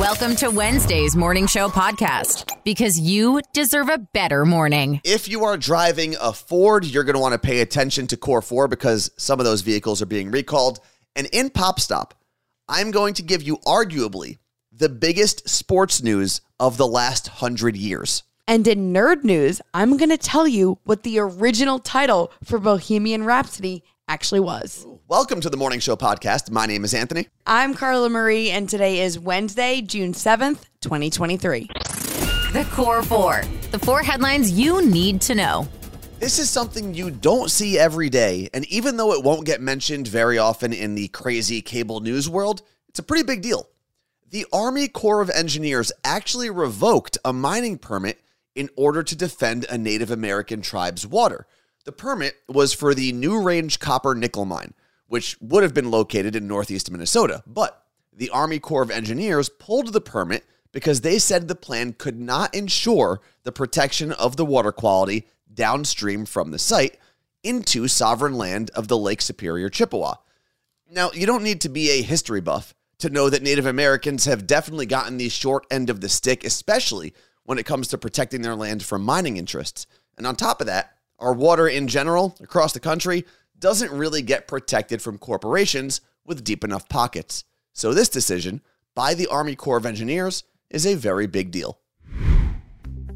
Welcome to Wednesday's Morning Show podcast because you deserve a better morning. If you are driving a Ford, you're going to want to pay attention to Core 4 because some of those vehicles are being recalled. And in Pop Stop, I'm going to give you arguably the biggest sports news of the last hundred years. And in nerd news, I'm going to tell you what the original title for Bohemian Rhapsody actually was. Welcome to the Morning Show podcast. My name is Anthony. I'm Carla Marie, and today is Wednesday, June 7th, 2023. The Core Four, the four headlines you need to know. This is something you don't see every day, and even though it won't get mentioned very often in the crazy cable news world, it's a pretty big deal. The Army Corps of Engineers actually revoked a mining permit in order to defend a Native American tribe's water. The permit was for the New Range Copper Nickel Mine, which would have been located in northeast Minnesota. But the Army Corps of Engineers pulled the permit because they said the plan could not ensure the protection of the water quality downstream from the site into sovereign land of the Lake Superior Chippewa. Now, you don't need to be a history buff to know that Native Americans have definitely gotten the short end of the stick, especially when it comes to protecting their land from mining interests. And on top of that, our water in general across the country doesn't really get protected from corporations with deep enough pockets. So, this decision by the Army Corps of Engineers is a very big deal.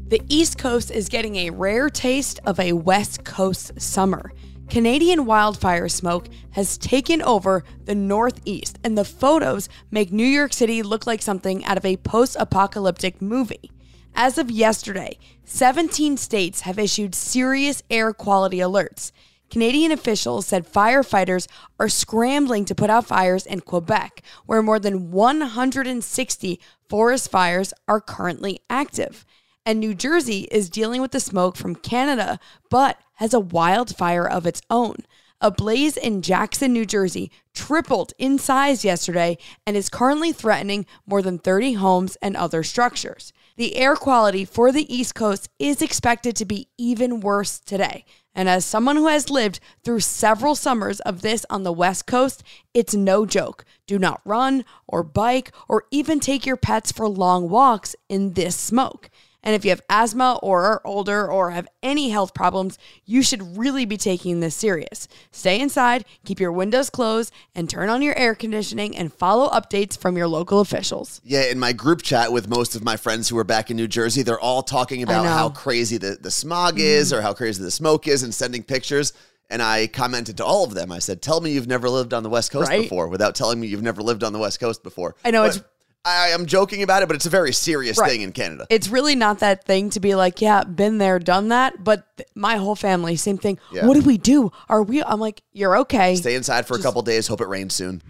The East Coast is getting a rare taste of a West Coast summer. Canadian wildfire smoke has taken over the Northeast, and the photos make New York City look like something out of a post apocalyptic movie. As of yesterday, 17 states have issued serious air quality alerts. Canadian officials said firefighters are scrambling to put out fires in Quebec, where more than 160 forest fires are currently active. And New Jersey is dealing with the smoke from Canada, but has a wildfire of its own. A blaze in Jackson, New Jersey tripled in size yesterday and is currently threatening more than 30 homes and other structures. The air quality for the East Coast is expected to be even worse today. And as someone who has lived through several summers of this on the West Coast, it's no joke. Do not run or bike or even take your pets for long walks in this smoke. And if you have asthma or are older or have any health problems, you should really be taking this serious. Stay inside, keep your windows closed, and turn on your air conditioning and follow updates from your local officials. Yeah, in my group chat with most of my friends who are back in New Jersey, they're all talking about how crazy the, the smog is mm. or how crazy the smoke is and sending pictures. And I commented to all of them. I said, Tell me you've never lived on the West Coast Right? before without telling me you've never lived on the West Coast before. I know, But it's- I am joking about it, but it's a very serious Right. thing in Canada. It's really not that thing to be like, yeah, been there, done that. But th- my whole family, same thing. Yeah. What do we do? Are we? I'm like, you're okay. Stay inside for a couple days. Hope it rains soon.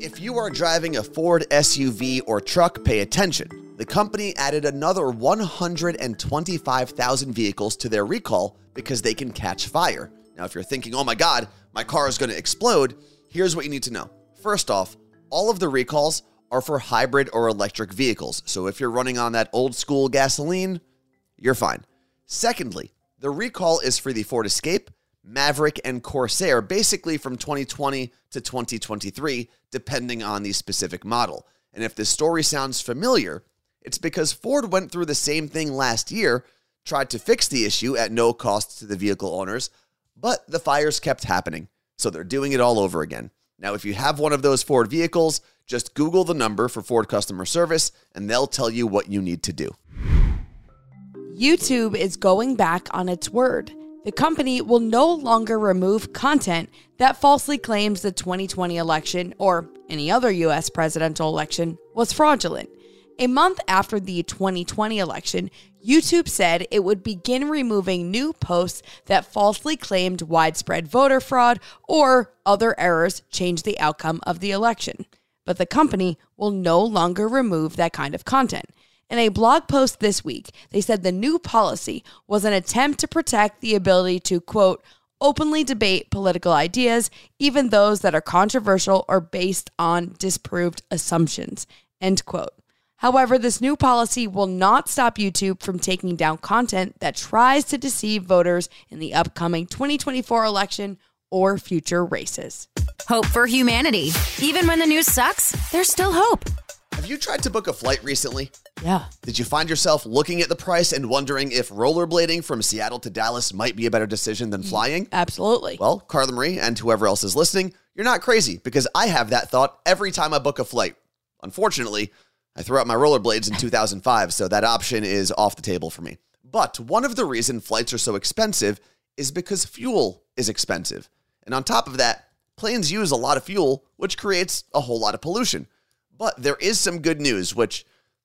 If you are driving a Ford SUV or truck, pay attention. The company added another 125,000 vehicles to their recall because they can catch fire. Now, if you're thinking, oh my God, my car is going to explode, here's what you need to know. First off, all of the recalls are for hybrid or electric vehicles. So if you're running on that old school gasoline, you're fine. Secondly, the recall is for the Ford Escape, Maverick, and Corsair, basically from 2020 to 2023, depending on the specific model. And if this story sounds familiar, it's because Ford went through the same thing last year, tried to fix the issue at no cost to the vehicle owners, but the fires kept happening. So they're doing it all over again. Now, if you have one of those Ford vehicles, just Google the number for Ford customer service and they'll tell you what you need to do. YouTube is going back on its word. The company will no longer remove content that falsely claims the 2020 election or any other US presidential election was fraudulent. A month after the 2020 election, YouTube said it would begin removing new posts that falsely claimed widespread voter fraud or other errors changed the outcome of the election. But the company will no longer remove that kind of content. In a blog post this week, they said the new policy was an attempt to protect the ability to, quote, openly debate political ideas, even those that are controversial or based on disproved assumptions, end quote. However, this new policy will not stop YouTube from taking down content that tries to deceive voters in the upcoming 2024 election or future races. Hope for humanity. Even when the news sucks, there's still hope. Have you tried to book a flight recently? Yeah. Did you find yourself looking at the price and wondering if rollerblading from Seattle to Dallas might be a better decision than mm, flying? Absolutely. Well, Carla Marie and whoever else is listening, you're not crazy because I have that thought every time I book a flight. Unfortunately, I threw out my rollerblades in 2005, so that option is off the table for me. But one of the reasons flights are so expensive is because fuel is expensive. And on top of that, planes use a lot of fuel, which creates a whole lot of pollution. But there is some good news, which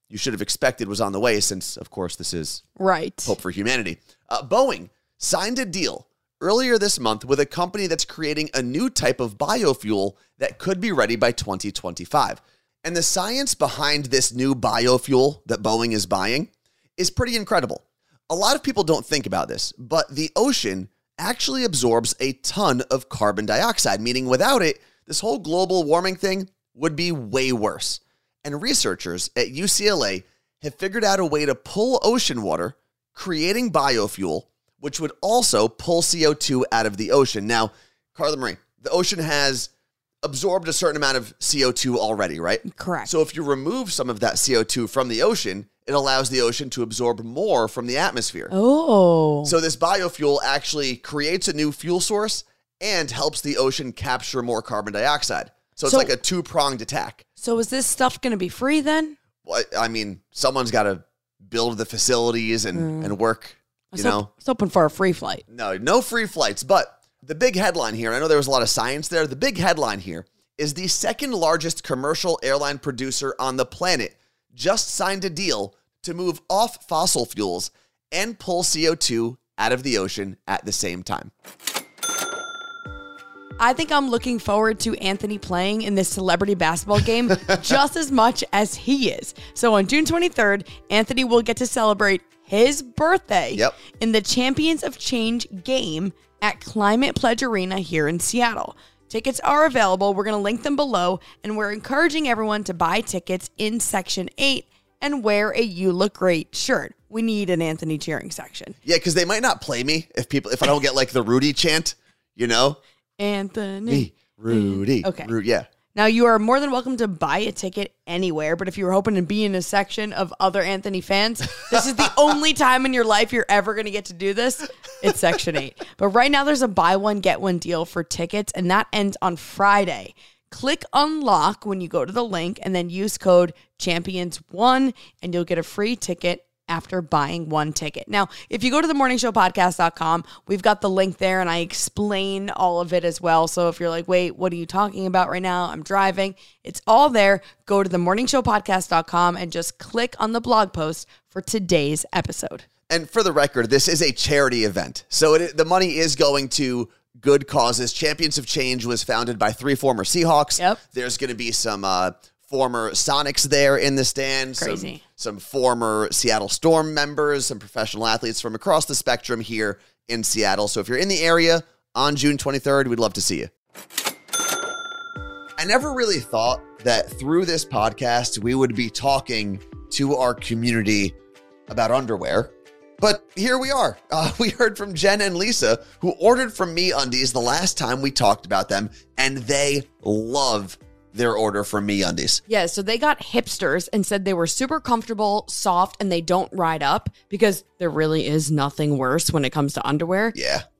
you should have expected was on the way, since, of course, this is right. Hope for Humanity. Uh, Boeing signed a deal earlier this month with a company that's creating a new type of biofuel that could be ready by 2025. And the science behind this new biofuel that Boeing is buying is pretty incredible. A lot of people don't think about this, but the ocean actually absorbs a ton of carbon dioxide, meaning without it, this whole global warming thing would be way worse. And researchers at UCLA have figured out a way to pull ocean water, creating biofuel, which would also pull CO2 out of the ocean. Now, Carla Marie, the ocean has absorbed a certain amount of CO2 already, right? Correct. So if you remove some of that CO2 from the ocean, it allows the ocean to absorb more from the atmosphere. Oh. So this biofuel actually creates a new fuel source and helps the ocean capture more carbon dioxide. So it's So- like a two-pronged attack. So is this stuff going to be free then? Well, I mean, someone's got to build the facilities and, mm. and work, you I was know. hop- I was hoping for a free flight. No, no free flights. But the big headline here, I know there was a lot of science there. The big headline here is the second largest commercial airline producer on the planet just signed a deal to move off fossil fuels and pull CO2 out of the ocean at the same time. I think I'm looking forward to Anthony playing in this celebrity basketball game just as much as he is. So on June 23rd, Anthony will get to celebrate his birthday Yep. in the Champions of Change game at Climate Pledge Arena here in Seattle. Tickets are available. We're going to link them below, and we're encouraging everyone to buy tickets in Section 8 and wear a You Look Great shirt. We need an Anthony cheering section. Yeah, because they might not play me if people if I don't get like the Rudy chant, you know? Anthony. Me, Rudy. Okay. Ru- yeah. Now, you are more than welcome to buy a ticket anywhere, but if you were hoping to be in a section of other Anthony fans, this is the only time in your life you're ever going to get to do this. It's Section 8. But right now, there's a buy one, get one deal for tickets, and that ends on Friday. Click unlock when you go to the link and then use code champions1 and you'll get a free ticket after buying one ticket. Now, if you go to the morningshowpodcast.com, we've got the link there and I explain all of it as well. So if you're like, wait, what are you talking about right now? I'm driving. It's all there. Go to the morningshowpodcast.com and just click on the blog post for today's episode. And for the record, this is a charity event. So it, the money is going to good causes. Champions of Change was founded by three former Seahawks. Yep. There's going to be some uh, former Sonics there in the stands. some- Some, former Seattle Storm members, some professional athletes from across the spectrum here in Seattle. So if you're in the area on June 23rd, we'd love to see you. I never really thought that through this podcast, we would be talking to our community about underwear. But here we are. Uh, we heard from Jen and Lisa, who ordered from MeUndies the last time we talked about them, and they love their order from MeUndies. Yeah, so they got hipsters and said they were super comfortable, soft, and they don't ride up because there really is nothing worse when it comes to underwear. Yeah.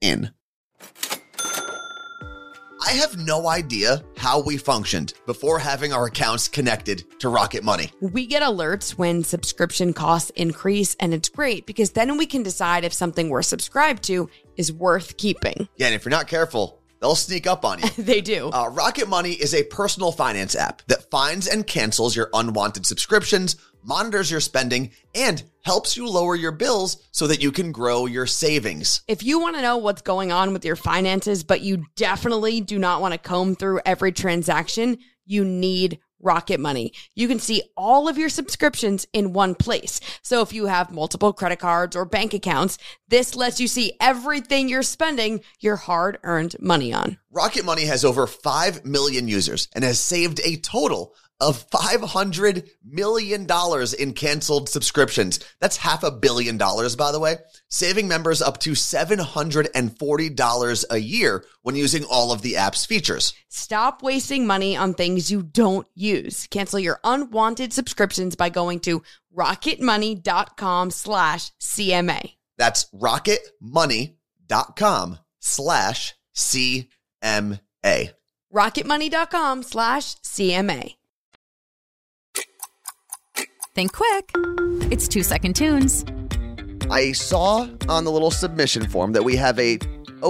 in. I have no idea how we functioned before having our accounts connected to Rocket Money. We get alerts when subscription costs increase, and it's great because then we can decide if something we're subscribed to is worth keeping. Yeah, and if you're not careful, they'll sneak up on you. They do. Uh, Rocket Money is a personal finance app that finds and cancels your unwanted subscriptions, monitors your spending, and helps you lower your bills so that you can grow your savings. If you want to know what's going on with your finances, but you definitely do not want to comb through every transaction, you need Rocket Money. You can see all of your subscriptions in one place. So if you have multiple credit cards or bank accounts, this lets you see everything you're spending your hard earned money on. Rocket Money has over 5 million users and has saved a total of $500 million in canceled subscriptions. That's half a billion dollars, by the way, saving members up to $740 a year when using all of the app's features. Stop wasting money on things you don't use. Cancel your unwanted subscriptions by going to rocketmoney.com slash CMA. That's rocketmoney.com slash CMA. rocketmoney.com slash CMA. Think quick. It's two second tunes. I saw on the little submission form that we have a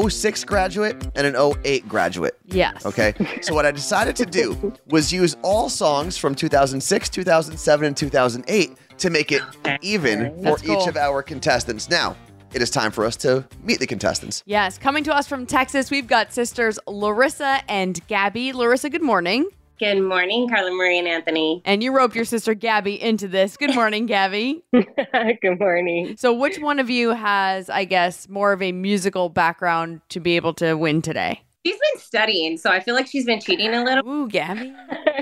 06 graduate and an 08 graduate. Yes. Okay. so what I decided to do was use all songs from 2006, 2007, and 2008 to make it even for cool. each of our contestants. Now, it is time for us to meet the contestants. Yes, coming to us from Texas, we've got sisters Larissa and Gabby. Larissa, good morning. Good morning, Carla Marie and Anthony. And you roped your sister Gabby into this. Good morning, Gabby. Good morning. So, which one of you has, I guess, more of a musical background to be able to win today? She's been studying, so I feel like she's been cheating a little. Ooh, Gabby.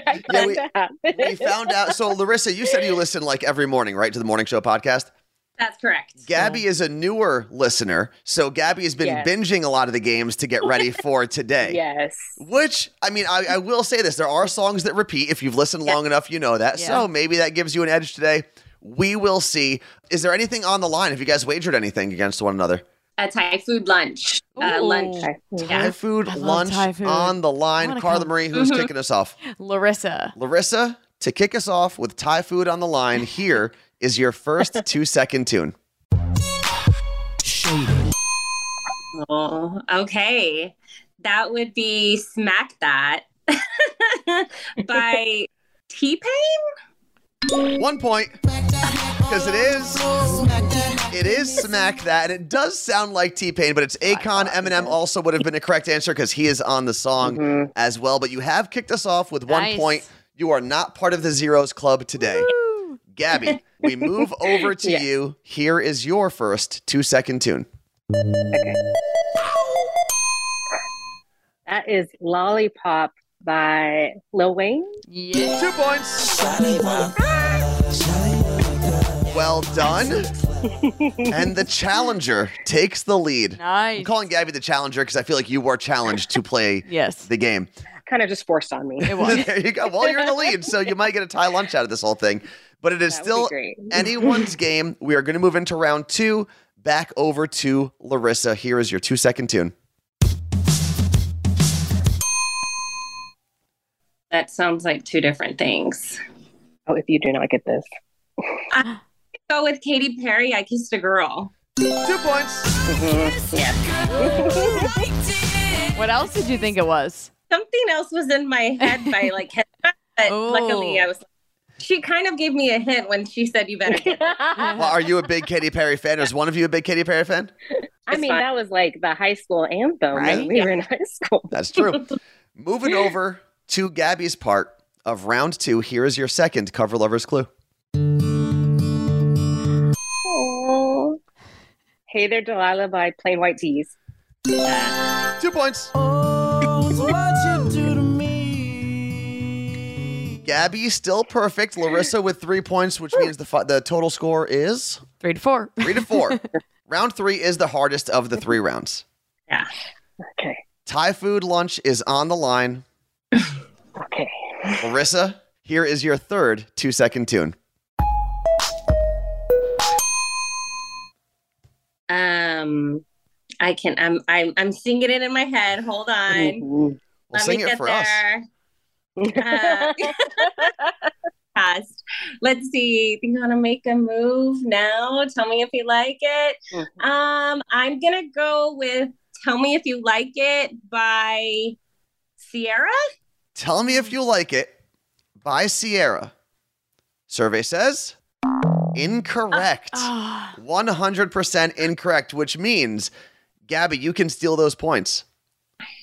I Yeah, we- We found out. So, Larissa, you said you listen like every morning, right, to the morning show podcast? That's correct. Gabby is a newer listener. So, Gabby has been Yes. binging a lot of the games to get ready for today. Yes. Which, I mean, I, I will say this there are songs that repeat. If you've listened long enough, you know that. Yeah. So maybe that gives you an edge today. We will see. Is there anything on the line? Have you guys wagered anything against one another? A Thai food lunch. Uh, lunch. Thai Yeah. food, lunch Thai food. on the line. Carla come. Marie, who's Mhm. kicking us off? Larissa. Larissa, to kick us off with Thai food on the line, here is your first two second tune. Oh, okay. That would be Smack That by T Pain. One point. Because it is. It is Smack That. And it does sound like T Pain, but it's Akon. Eminem also would have been a correct answer because he is on the song mm-hmm. as well. But you have kicked us off with one Nice. point. You are not part of the Zeros Club today. Woo. Gabby, we move over to Yeah. you. Here is your first two second tune. Okay. That is Lollipop by Lil Wayne. Yeah. Two points. Well done. and the challenger takes the lead. I'm Nice. calling Gabby the challenger because I feel like you were challenged to play Yes. the game. Kind of just forced on me. It was. there you go. Well, you're in the lead, so you might get a Thai lunch out of this whole thing. But it is That still anyone's game. We are going to move into round two. Back over to Larissa. Here is your two second tune. That sounds like two different things. Oh, if you do not get this. Go with Katy Perry. I kissed a girl. Two points. Yeah. What else did you think it was? Something else was in my head by like, but Oh. luckily I was. She kind of gave me a hint when she said, "You better." Well, are you a big Katy Perry fan? Is one of you a big Katy Perry fan? I It's mean, fine. that was like the high school anthem Right? when we were in high school. That's true. Moving over to Gabby's part of round two. Here is your second cover lover's clue. Oh. Hey there, Delilah by Plain White T's. Two points. Gabby still perfect. Larissa with three points, which means the fi- the total score is Three to four. three to four. Round three is the hardest of the three rounds. yeah. Okay. Thai food lunch is on the line. Okay. Larissa, here is your third two second tune. Um, I can. I'm. I'm. I'm singing it in my head. Hold on. Well, Let sing me it get for us. There. Uh, Past. Let's see. You gonna make a move now? Tell me if you like it. Mhm. Um, I'm gonna go with "Tell Me If You Like It" by Ciara. Tell me if you like it by Ciara. Survey says incorrect. Ah, 100% incorrect, which means, Gabby, you can steal those points.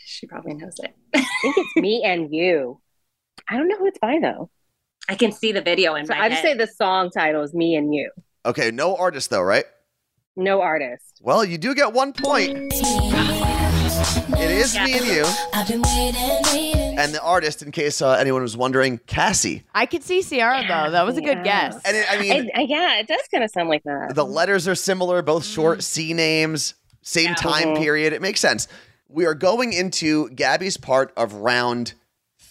She probably knows it. I think it's me and you. I don't know who it's by though. I can see the video in So my I just say the song title is me and you. Okay, no artist though, right? No artist. Well, you do get one point. It is me and you. I've been waiting, waiting. And the artist, in case uh, anyone was wondering, Cassie. I could see Ciara though. That was a good guess. And it, I mean, It- uh, yeah, it does kind of sound like that. the letters are similar, both short C names, same Yeah. time Mhm. period. It makes sense. We are going into Gabby's part of round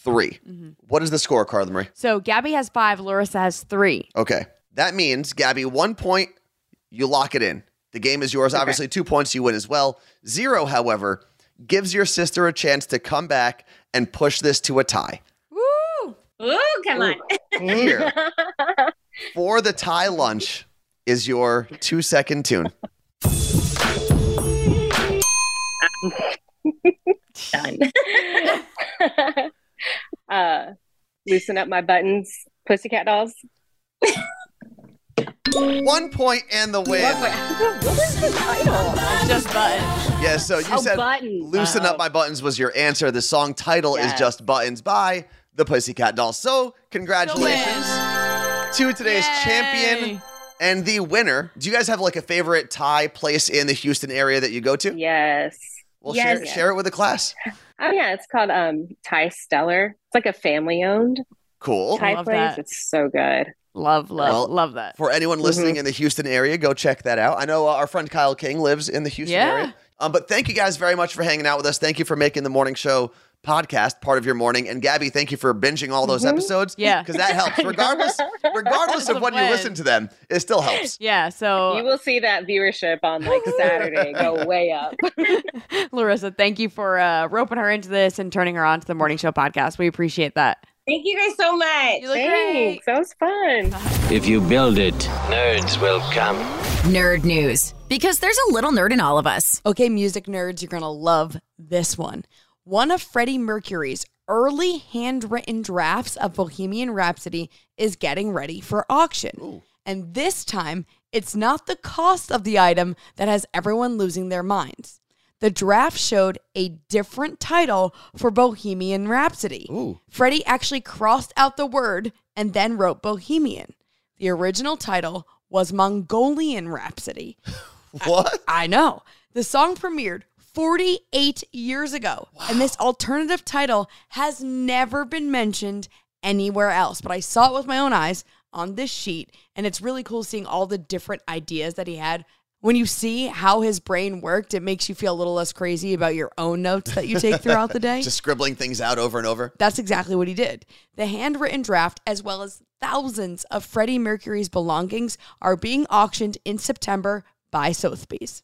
3 mm-hmm. What is the score, Carla Marie? So Gabby has five, Larissa has three. Okay. That means, Gabby, one point, you lock it in. The game is yours. Obviously, two points, you win as well. Zero, however, gives your sister a chance to come back and push this to a tie. Woo! Ooh, come on. Here, for the tie lunch, is your two second tune. Done. uh, loosen up my buttons, pussycat dolls. One point and the win. what was the title? It's just buttons. Yeah, so you oh, said buttons. Loosen. Up My Buttons was your answer. The song title is Yes. Just Buttons by the Pussycat Dolls. So, congratulations to today's Yay. champion and the winner. Do you guys have like a favorite Thai place in the Houston area that you go to? Yes. Well, yes. share, share it with the class. Oh yeah, it's called um Thai Stellar. It's like a family owned Cool. Thai love place. that. It's so good. Love, love, Well, love that. For anyone listening in the Houston area, go check that out. I know uh, our friend Kyle King lives in the Houston Yeah. area. Um, but thank you guys very much for hanging out with us. Thank you for making the morning show podcast part of your morning. And Gabby, thank you for binging all those episodes. Yeah. Because that helps. Regardless, regardless of That's when you listen to them, it still helps. Yeah, so You will see that viewership on like Saturday go way up. Larissa, thank you for uh, roping her into this and turning her on to the morning show podcast. We appreciate that. Thank you guys so much. You look great. Thanks. That was fun. If you build it, nerds will come. Nerd news. Because there's a little nerd in all of us. Okay, music nerds, you're going to love this one. One of Freddie Mercury's early handwritten drafts of Bohemian Rhapsody is getting ready for auction. And this time, it's not the cost of the item that has everyone losing their minds. The draft showed a different title for Bohemian Rhapsody. Freddie actually crossed out the word and then wrote Bohemian. The original title was Mongolian Rhapsody. What? I know. The song premiered 48 years ago, and this alternative title has never been mentioned anywhere else. But I saw it with my own eyes on this sheet, and it's really cool seeing all the different ideas that he had. When you see how his brain worked, it makes you feel a little less crazy about your own notes that you take throughout the day. Just scribbling things out over and over. That's exactly what he did. The handwritten draft, as well as thousands of Freddie Mercury's belongings, are being auctioned in September by Sotheby's.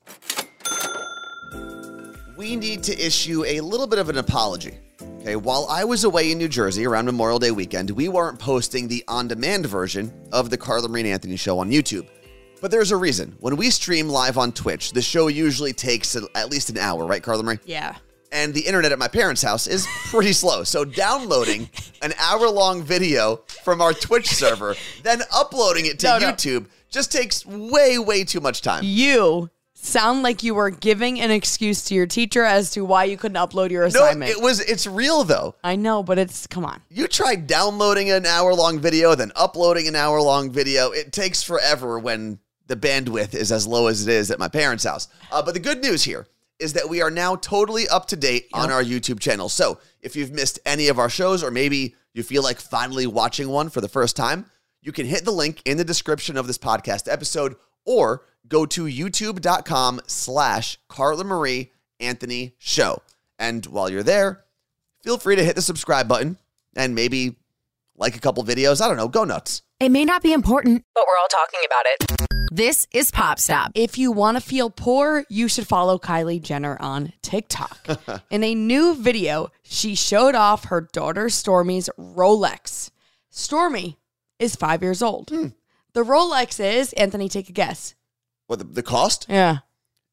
We need to issue a little bit of an apology. Okay, while I was away in New Jersey around Memorial Day weekend, we weren't posting the on demand version of the Carla Marie and Anthony show on YouTube. But there's a reason. When we stream live on Twitch, the show usually takes at least an hour, right, Carla Marie? Yeah. And the internet at my parents' house is pretty slow. So downloading an hour long video from our Twitch server, then uploading it to No, no. YouTube just takes way, way too much time. You sound like you were giving an excuse to your teacher as to why you couldn't upload your assignment. No, it was it's real though. I know, but it's come on. You try downloading an hour long video, then uploading an hour long video. It takes forever when the bandwidth is as low as it is at my parents' house. Uh, but the good news here is that we are now totally up to date on our YouTube channel. So if you've missed any of our shows, or maybe you feel like finally watching one for the first time, you can hit the link in the description of this podcast episode or go to youtube.com slash Carla Marie Anthony Show. And while you're there, feel free to hit the subscribe button and maybe like a couple videos. I don't know, go nuts. It may not be important, but we're all talking about it. This is Pop Stop. If you want to feel poor, you should follow Kylie Jenner on TikTok. In a new video, she showed off her daughter Stormi's Rolex. Stormi is five years old. Hmm. The Rolex is, Anthony, take a guess. What the, the cost? Yeah.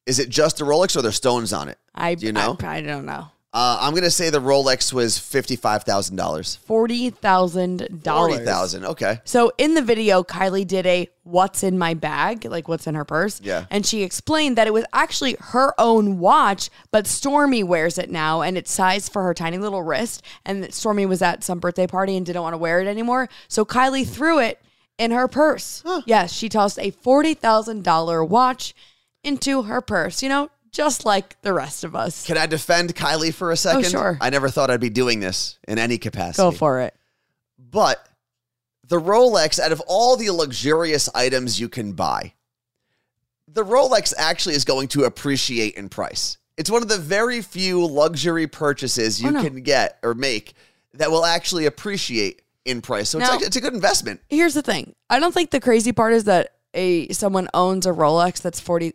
Is it just the Rolex or are there stones on it? I, Do you know? I, I don't know. Uh, I'm gonna say the Rolex was fifty five thousand dollars. Forty thousand dollars. Forty thousand. Okay. So in the video, Kylie did a what's in my bag, like what's in her purse. Yeah. And she explained that it was actually her own watch, but Stormi wears it now and it's sized for her tiny little wrist. And Stormi was at some birthday party and didn't want to wear it anymore. So Kylie threw it in her purse. Yes, she tossed a $40,000 watch into her purse, you know, just like the rest of us. Can I defend Kylie for a oh, second? Oh, sure. I never thought I'd be doing this in any capacity. Go for it. But the Rolex, out of all the luxurious items you can buy, the Rolex actually is going to appreciate in price. It's one of the very few luxury purchases oh, you Oh, no. can get or make that will actually appreciate in price. So it's, Now- actually, it's a good investment. here's the thing. I don't think the crazy part is that a someone owns a Rolex that's 40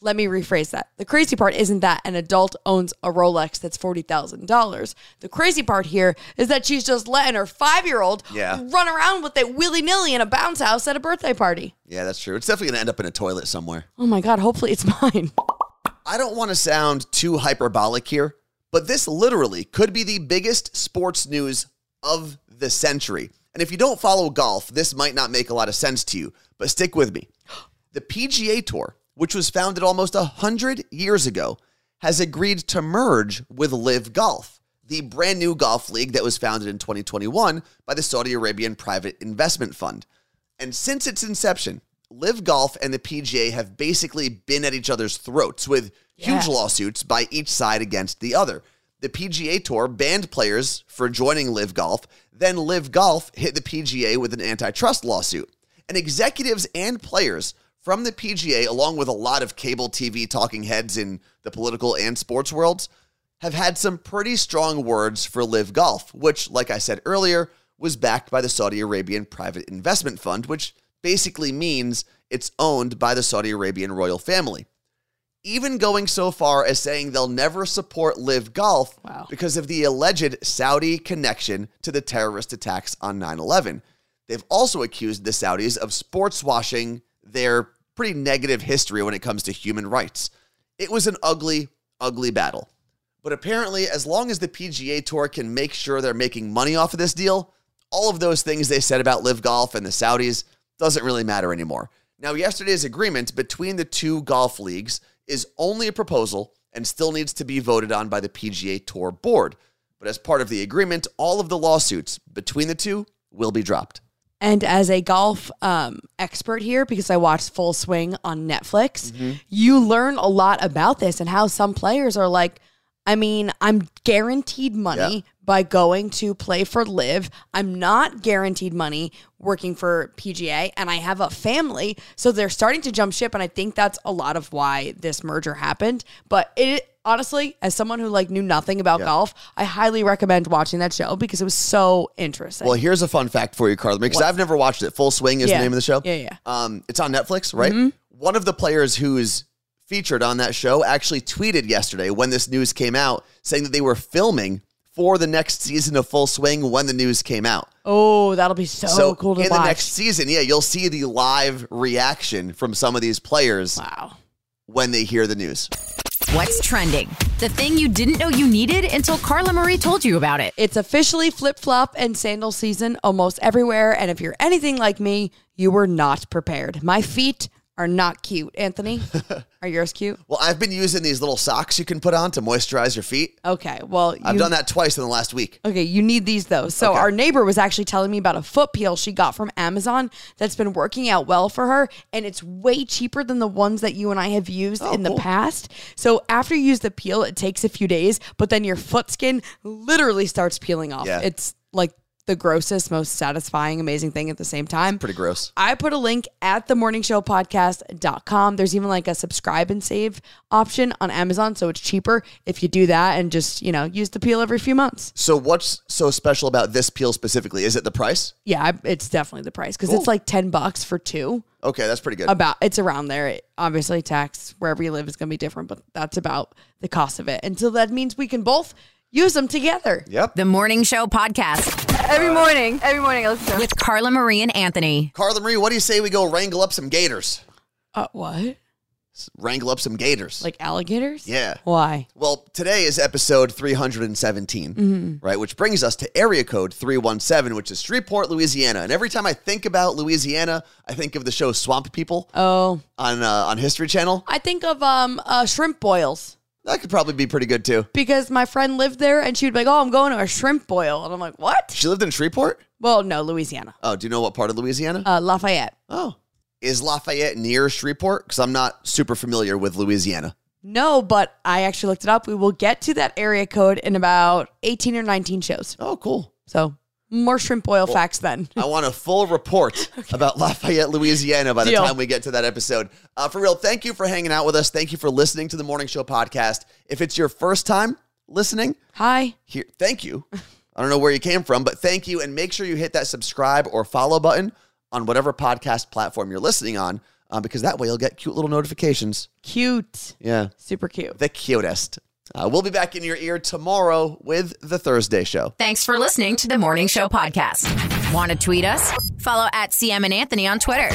Let me rephrase that. The crazy part isn't that an adult owns a Rolex that's $40,000. The crazy part here is that she's just letting her 5-year-old Yeah. run around with it willy-nilly in a bounce house at a birthday party. Yeah, that's true. It's definitely going to end up in a toilet somewhere. Oh my god, hopefully it's mine. I don't want to sound too hyperbolic here, but this literally could be the biggest sports news of the century. And if you don't follow golf, this might not make a lot of sense to you, but stick with me. The PGA Tour, which was founded almost 100 years ago, has agreed to merge with LIV Golf, the brand new golf league that was founded in 2021 by the Saudi Arabian Private Investment Fund. And since its inception, LIV Golf and the PGA have basically been at each other's throats with huge lawsuits by each side against the other. The PGA Tour banned players for joining LIV Golf, then LIV Golf hit the PGA with an antitrust lawsuit. And executives and players from the PGA, along with a lot of cable TV talking heads in the political and sports worlds, have had some pretty strong words for LIV Golf, which, like I said earlier, was backed by the Saudi Arabian Private Investment Fund, which basically means it's owned by the Saudi Arabian royal family. Even going so far as saying they'll never support LIV Golf Wow. because of the alleged Saudi connection to the terrorist attacks on 9 11. They've also accused the Saudis of sports washing their pretty negative history when it comes to human rights. It was an ugly, ugly battle. But apparently, as long as the PGA Tour can make sure they're making money off of this deal, all of those things they said about LIV Golf and the Saudis doesn't really matter anymore. Now, yesterday's agreement between the two golf leagues is only a proposal and still needs to be voted on by the PGA Tour board. But as part of the agreement, all of the lawsuits between the two will be dropped. And as a golf um, expert here, because I watched Full Swing on Netflix, Mm-hmm. you learn a lot about this and how some players are like, I mean, I'm guaranteed money Yeah. by going to play for Live. I'm not guaranteed money working for PGA, and I have a family. So they're starting to jump ship, and I think that's a lot of why this merger happened. But it honestly, as someone who like knew nothing about golf, I highly recommend watching that show because it was so interesting. Well, here's a fun fact for you, Carla, because I've never watched it. Full Swing is Yeah. the name of the show. Yeah, yeah. Um, it's on Netflix, right? One of the players who's featured on that show actually tweeted yesterday when this news came out, saying that they were filming for the next season of Full Swing when the news came out. oh, that'll be so, so cool to in watch. the next season, yeah, you'll see the live reaction from some of these players wow. when they hear the news. What's trending? The thing you didn't know you needed until Carla Marie told you about it. It's officially flip flop and sandal season almost everywhere. And if you're anything like me, you were not prepared. My feet are not cute. Anthony, are yours cute? Well, I've been using these little socks you can put on to moisturize your feet. Okay. Well, I've you- done that twice in the last week. Okay, you need these though. So Okay. our neighbor was actually telling me about a foot peel she got from Amazon that's been working out well for her, and it's way cheaper than the ones that you and I have used Oh, in the cool. past. So after you use the peel, it takes a few days, but then your foot skin literally starts peeling off. Yeah. It's like the grossest, most satisfying, amazing thing at the same time. Pretty gross. I put a link at the morningshowpodcast.com. There's even like a subscribe and save option on Amazon. So it's cheaper if you do that and just, you know, use the peel every few months. So, what's so special about this peel specifically? Is it the price? Yeah, I- it's definitely the price because Cool. it's like 10 bucks for two. Okay, that's pretty good. About it's around there. It, obviously, tax wherever you live is going to be different, but that's about the cost of it. And so that means we can both use them together yep. The Morning Show Podcast every morning. Every morning, I listen to. with Carla Marie and Anthony. Carla Marie, what do you say we go wrangle up some gators? Uh, what? Wrangle up some gators. Like alligators? yeah. Why? Well, today is episode 317, Mm-hmm. right? Which brings us to area code 317, which is Shreveport, Louisiana. And every time I think about Louisiana, I think of the show Swamp People Oh, on uh, on History Channel. I think of um uh, shrimp boils That could probably be pretty good too. because my friend lived there and she'd be like, "Oh, I'm going to a shrimp boil," and I'm like, "What?" She lived in Shreveport? Well, no, Louisiana, Oh, do you know what part of Louisiana? uh, Lafayette. oh. Is Lafayette near Shreveport? Because I'm not super familiar with Louisiana. No, but I actually looked it up. We will get to that area code in about 18 or 19 shows. Oh, cool. So more shrimp boil facts then. I want a full report about Lafayette, Louisiana by the Deal. time we get to that episode. Uh, for real, thank you for hanging out with us. Thank you for listening to the Morning Show podcast. If it's your first time listening, Hi. here, thank you. I don't know where you came from, but thank you. And make sure you hit that subscribe or follow button on whatever podcast platform you're listening on, uh, because that way you'll get cute little notifications. Cute. Yeah, Super cute. the cutest. Uh, we'll be back in your ear tomorrow with the Thursday show. Thanks for listening to the Morning Show Podcast. Want to tweet us? Follow at CM and Anthony on Twitter.